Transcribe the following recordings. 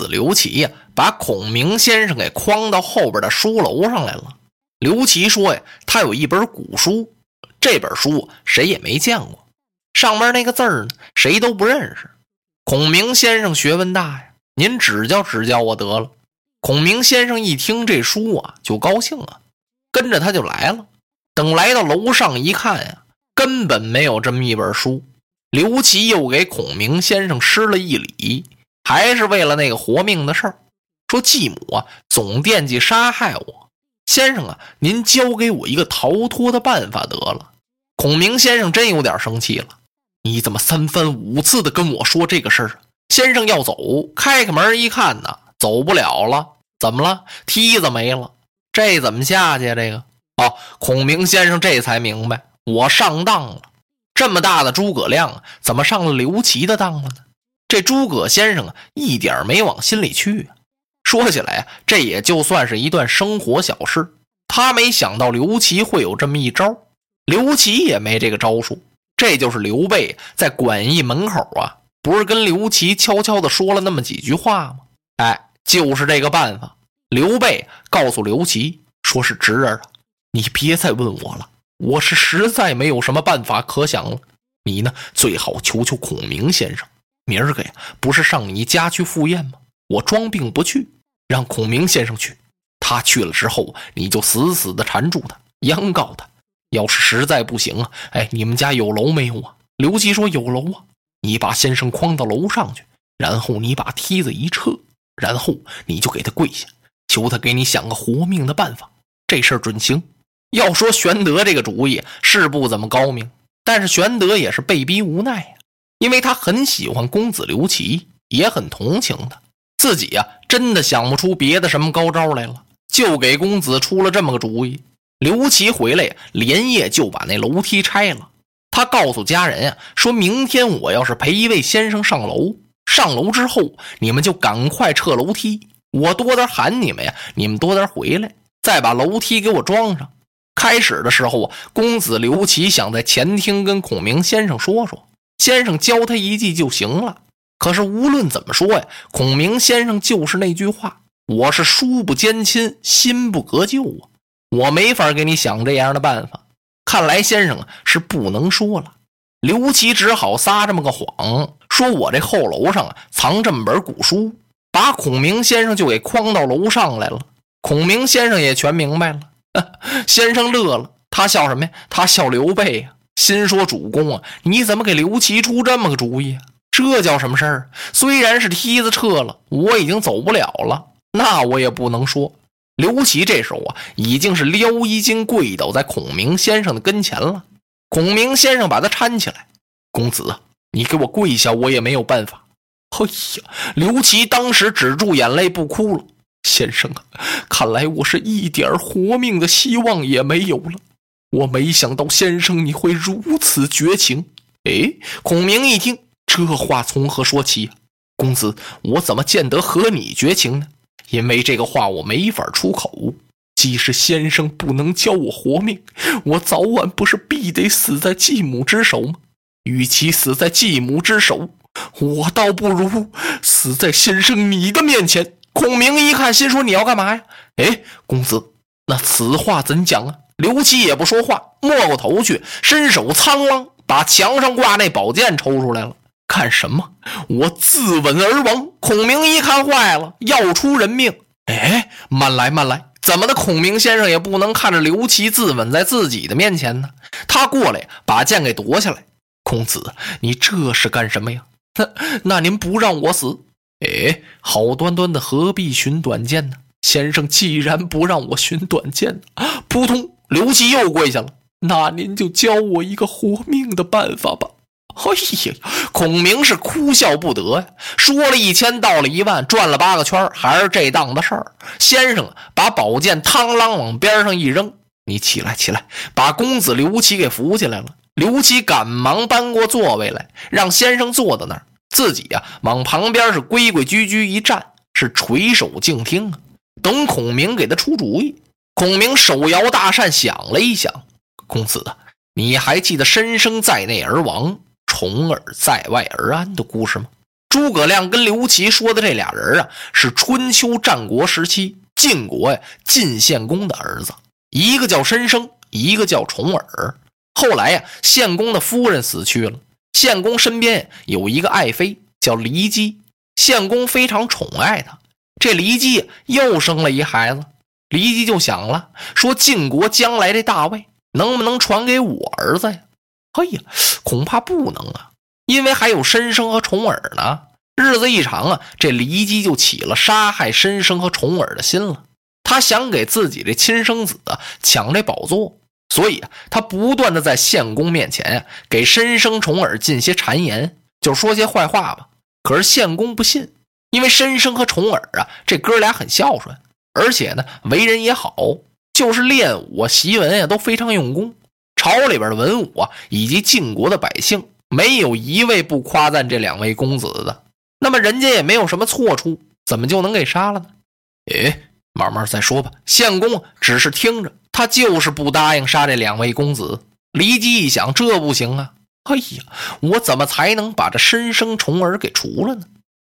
子刘琦呀，把孔明先生给诓到后边的书楼上来了。刘琦说呀，他有一本古书，这本书谁也没见过，上面那个字儿呢，谁都不认识。孔明先生学问大呀，您指教指教我得了。孔明先生一听这书啊，就高兴啊，跟着他就来了。等来到楼上一看呀，根本没有这么一本书。刘琦又给孔明先生施了一礼，还是为了那个活命的事儿，说继母啊总惦记杀害我，先生啊，您教给我一个逃脱的办法得了。孔明先生真有点生气了，你怎么三番五次的跟我说这个事儿？先生要走，开开门一看呢，走不了了，怎么了？梯子没了，这怎么下去？啊这个哦，孔明先生这才明白，我上当了。这么大的诸葛亮，怎么上了刘琦的当了呢？这诸葛先生啊，一点没往心里去。说起来啊，这也就算是一段生活小事。他没想到刘琦会有这么一招，刘琦也没这个招数。这就是刘备在馆驿门口啊，不是跟刘琦悄悄的说了那么几句话吗？哎，就是这个办法。刘备告诉刘琦，说是侄儿，你别再问我了。我是实在没有什么办法可想了，你呢最好求求孔明先生。明儿个呀，不是上你家去赴宴吗？我装病不去，让孔明先生去。他去了之后，你就死死的缠住他，央告他。要是实在不行啊，哎，你们家有楼没有啊？刘琦说有楼啊。你把先生诓到楼上去，然后你把梯子一撤，然后你就给他跪下，求他给你想个活命的办法。这事儿准行。要说玄德这个主意是不怎么高明，但是玄德也是被逼无奈呀，因为他很喜欢公子刘琦，也很同情他，自己呀真的想不出别的什么高招来了，就给公子出了这么个主意。刘琦回来连夜就把那楼梯拆了，他告诉家人呀，说明天我要是陪一位先生上楼，上楼之后你们就赶快撤楼梯，我多点喊你们呀，你们多点回来，再把楼梯给我装上。开始的时候啊，公子刘琦想在前厅跟孔明先生说说，先生教他一计就行了。可是无论怎么说呀，孔明先生就是那句话：“我是书不兼亲，心不隔旧啊，我没法给你想这样的办法。”看来先生啊是不能说了。刘琦只好撒这么个谎，说我这后楼上啊藏这么本古书，把孔明先生就给诓到楼上来了。孔明先生也全明白了。先生乐了，他笑什么呀？他笑刘备呀，心说主公啊，你怎么给刘琦出这么个主意？这叫什么事儿？虽然是梯子撤了，我已经走不了了，那我也不能说。刘琦这时候啊，已经是撩衣襟跪倒在孔明先生的跟前了。孔明先生把他搀起来，公子，你给我跪下，我也没有办法。哎呀，刘琦当时止住眼泪不哭了。先生啊，看来我是一点活命的希望也没有了。我没想到先生你会如此绝情。哎，孔明一听这话从何说起？公子，我怎么见得和你绝情呢？因为这个话我没法出口。即使先生不能教我活命，我早晚不是必得死在继母之手吗？与其死在继母之手，我倒不如死在先生你的面前。孔明一看，心说：“你要干嘛呀？”哎，公子，那此话怎讲啊？刘琦也不说话，摸过头去，伸手苍啷把墙上挂那宝剑抽出来了。干什么？我自刎而亡！孔明一看，坏了，要出人命！哎，慢来，慢来！怎么的？孔明先生也不能看着刘琦自刎在自己的面前呢？他过来把剑给夺下来。公子，你这是干什么呀？那 那您不让我死？哎，好端端的，何必寻短见呢？先生既然不让我寻短见，扑通，刘琦又跪下了。那您就教我一个活命的办法吧。哎呀，孔明是哭笑不得呀，说了一千，道了一万，转了八个圈，还是这档子事儿。先生把宝剑嘡啷往边上一扔，你起来，起来，把公子刘琦给扶起来了。刘琦赶忙搬过座位来，让先生坐在那儿。自己呀，往旁边是规规矩矩一站，是垂手静听啊。等孔明给他出主意。孔明手摇大扇，想了一想：“公子啊，你还记得‘申生在内而亡，重耳在外而安’的故事吗？诸葛亮跟刘琦说的这俩人啊，是春秋战国时期晋国呀晋献公的儿子，一个叫申生，一个叫重耳。后来呀，献公的夫人死去了，献公身边有一个爱妃叫骊姬，献公非常宠爱她。这骊姬又生了一孩子，骊姬就想了，说晋国将来这大位能不能传给我儿子呀？哎呀，恐怕不能啊。因为还有申生和重耳呢，日子一长啊，这骊姬就起了杀害申生和重耳的心了。他想给自己这亲生子啊抢这宝座，所以啊，他不断的在献公面前啊给申生、重耳进些谗言，就说些坏话吧。可是献公不信，因为申生和重耳啊这哥俩很孝顺，而且呢为人也好，就是练武、习文呀都非常用功。朝里边的文武啊以及晋国的百姓。没有一位不夸赞这两位公子的，那么人家也没有什么错处，怎么就能给杀了呢？哎，慢慢再说吧。献公只是听着，他就是不答应杀这两位公子。骊姬一想，这不行啊！哎呀，我怎么才能把这身生虫儿给除了呢？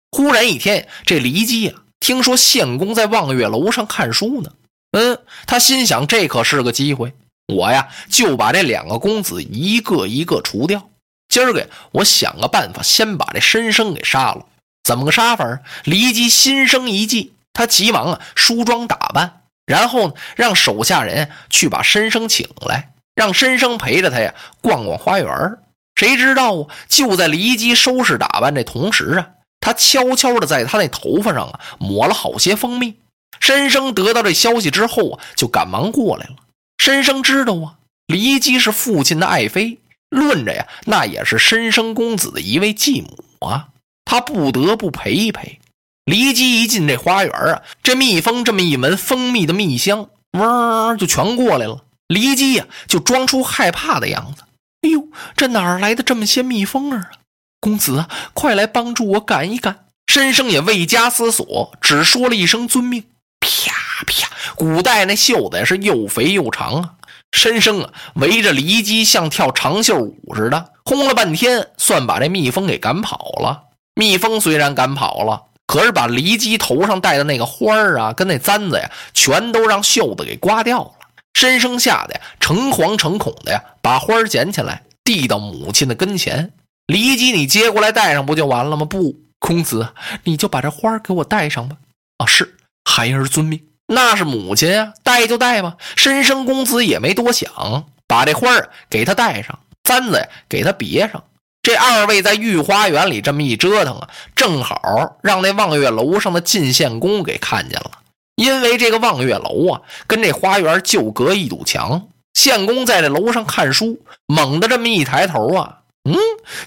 忽然一天，这骊姬啊，听说献公在望月楼上看书呢。嗯，他心想，这可是个机会，我呀就把这两个公子一个一个除掉。今儿个我想个办法，先把这申生给杀了。怎么个杀法？骊姬心生一计，他急忙啊梳妆打扮，然后呢让手下人去把申生请来，让申生陪着他呀逛逛花园。谁知道啊？就在骊姬收拾打扮这同时啊，他悄悄的在他那头发上啊抹了好些蜂蜜。申生得到这消息之后啊，就赶忙过来了。申生知道啊，骊姬是父亲的爱妃。论着呀，那也是申生公子的一位继母啊，他不得不陪一陪。骊姬一进这花园啊，这蜜蜂这么一闻蜂蜜的蜜香，嗡就全过来了。骊姬呀，就装出害怕的样子。哎呦，这哪来的这么些蜜蜂啊？公子啊，快来帮助我赶一赶。申生也未加思索，只说了一声遵命。啪啪，古代那袖子是又肥又长啊。申生啊，围着骊姬像跳长袖舞似的，轰了半天，算把这蜜蜂给赶跑了。蜜蜂虽然赶跑了，可是把骊姬头上戴的那个花儿啊，跟那簪子呀，全都让袖子给刮掉了。申生吓得呀，诚惶诚恐的呀，把花儿捡起来，递到母亲的跟前。骊姬，你接过来戴上不就完了吗？不，公子，你就把这花给我戴上吧。啊，是，孩儿遵命。那是母亲呀，戴就戴吧。申生公子也没多想，把这花给他戴上，簪子呀给他别上。这二位在御花园里这么一折腾啊，正好让那望月楼上的晋献公给看见了。因为这个望月楼啊，跟这花园就隔一堵墙。献公在这楼上看书，猛地这么一抬头啊，嗯，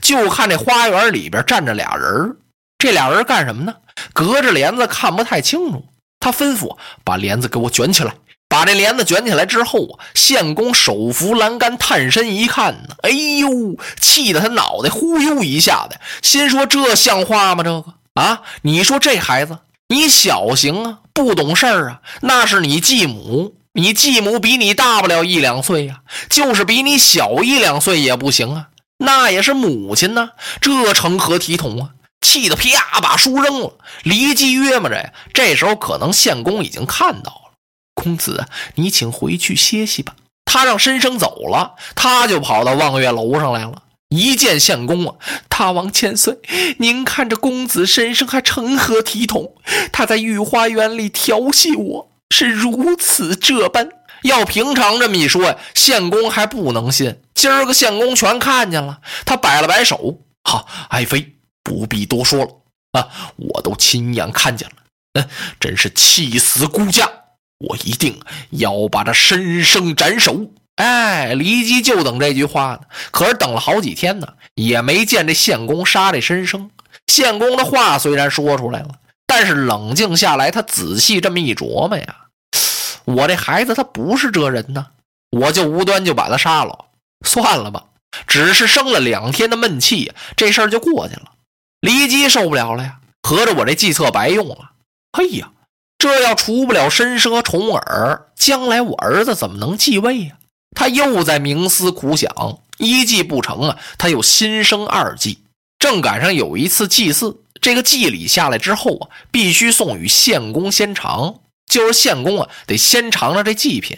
就看这花园里边站着俩人这俩人干什么呢？隔着帘子看不太清楚。他吩咐把帘子给我卷起来。把这帘子卷起来之后啊，献公手扶栏杆，探身一看呢，哎呦，气得他脑袋忽悠一下子，心说这像话吗？这个啊，你说这孩子，你小行啊，不懂事儿啊，那是你继母，你继母比你大不了一两岁呀，就是比你小一两岁也不行啊，那也是母亲呢，这成何体统啊？气得啪把书扔了，离姬约摸着呀，这时候可能献公已经看到了。公子，你请回去歇息吧。他让申生走了，他就跑到望月楼上来了。一见献公啊，大王千岁，您看这公子申生还成何体统？他在御花园里调戏我，是如此这般。要平常这么一说呀，献公还不能信。今儿个献公全看见了，他摆了摆手，好，爱妃。不必多说了啊，我都亲眼看见了，嗯，真是气死孤家！我一定要把他生生斩首。哎，骊姬就等这句话呢，可是等了好几天呢，也没见这献公杀这申生。献公的话虽然说出来了，但是冷静下来，他仔细这么一琢磨呀，我这孩子他不是这人呢，我就无端就把他杀了，算了吧，只是生了两天的闷气，这事儿就过去了。骊姬受不了了呀，合着我这计策白用了。哎呀，这要除不了申奢重耳，将来我儿子怎么能继位呀？他又在冥思苦想，一计不成啊，他又心生二计。正赶上有一次祭祀，这个祭礼下来之后啊，必须送与献公先尝，就是献公啊得先尝尝这祭品，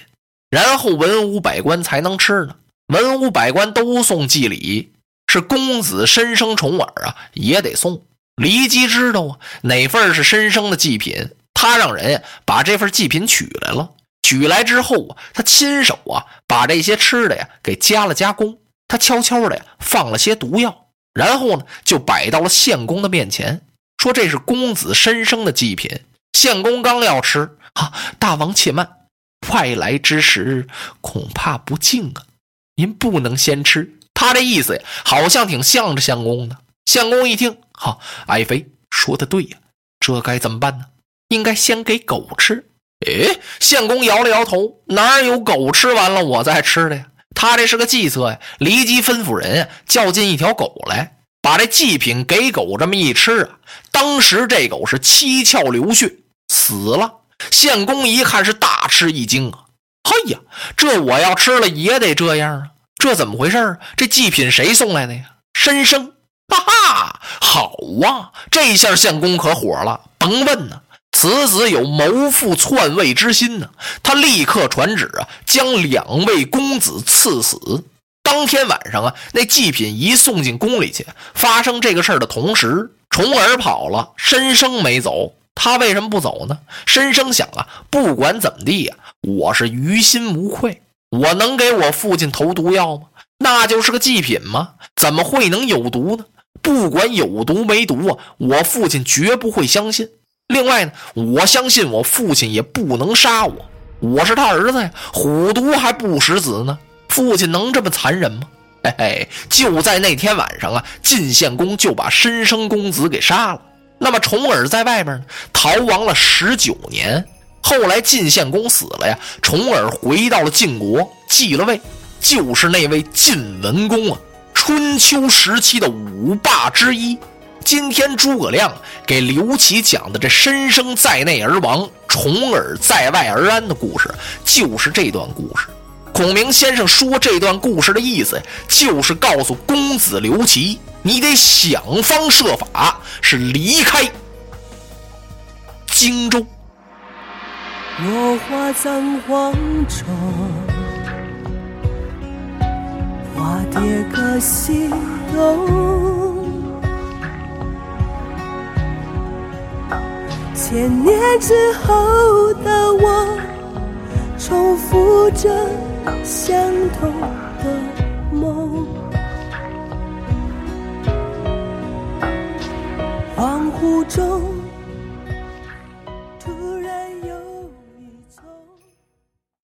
然后文武百官才能吃呢。文武百官都送祭礼，是公子申生重耳啊也得送。骊姬知道啊哪份是申生的祭品，他让人呀把这份祭品取来了。取来之后啊，他亲手啊把这些吃的呀给加了加工，他悄悄的呀放了些毒药。然后呢，就摆到了献公的面前，说：“这是公子申生的祭品。”献公刚要吃，啊，大王且慢，外来之时恐怕不敬啊，您不能先吃。他这意思呀，好像挺向着献公的。献公一听，哈，爱妃说的对呀，这该怎么办呢？应该先给狗吃。哎，献公摇了摇头，哪有狗吃完了我再吃的呀？他这是个计策呀！离姬吩咐人叫进一条狗来，把这祭品给狗这么一吃啊，当时这狗是七窍流血死了。献公一看是大吃一惊啊！嘿呀，这我要吃了也得这样啊！这怎么回事啊这祭品谁送来的呀？申生，哈哈，好啊！这下献公可火了，甭问呢。此子有谋父篡位之心呢，他立刻传旨啊，将两位公子赐死。当天晚上啊，那祭品一送进宫里去，发生这个事儿的同时，重耳跑了，申生没走。他为什么不走呢？申生想啊，不管怎么地呀，我是于心无愧，我能给我父亲投毒药吗？那就是个祭品吗？怎么会能有毒呢？不管有毒没毒啊，我父亲绝不会相信。另外呢，我相信我父亲也不能杀我，我是他儿子呀，虎毒还不食子呢，父亲能这么残忍吗？嘿嘿，就在那天晚上啊，晋献公就把申生公子给杀了。那么重耳在外边呢，逃亡了十九年，后来晋献公死了呀，重耳回到了晋国，继了位，就是那位晋文公啊，春秋时期的五霸之一。今天诸葛亮给刘琦讲的这申生在内而亡，重耳在外而安的故事，就是这段故事。孔明先生说这段故事的意思，就是告诉公子刘琦，你得想方设法是离开荆州。落花葬黄冢，花蝶各西东。千年之后的我，重复着相同的梦。恍惚中。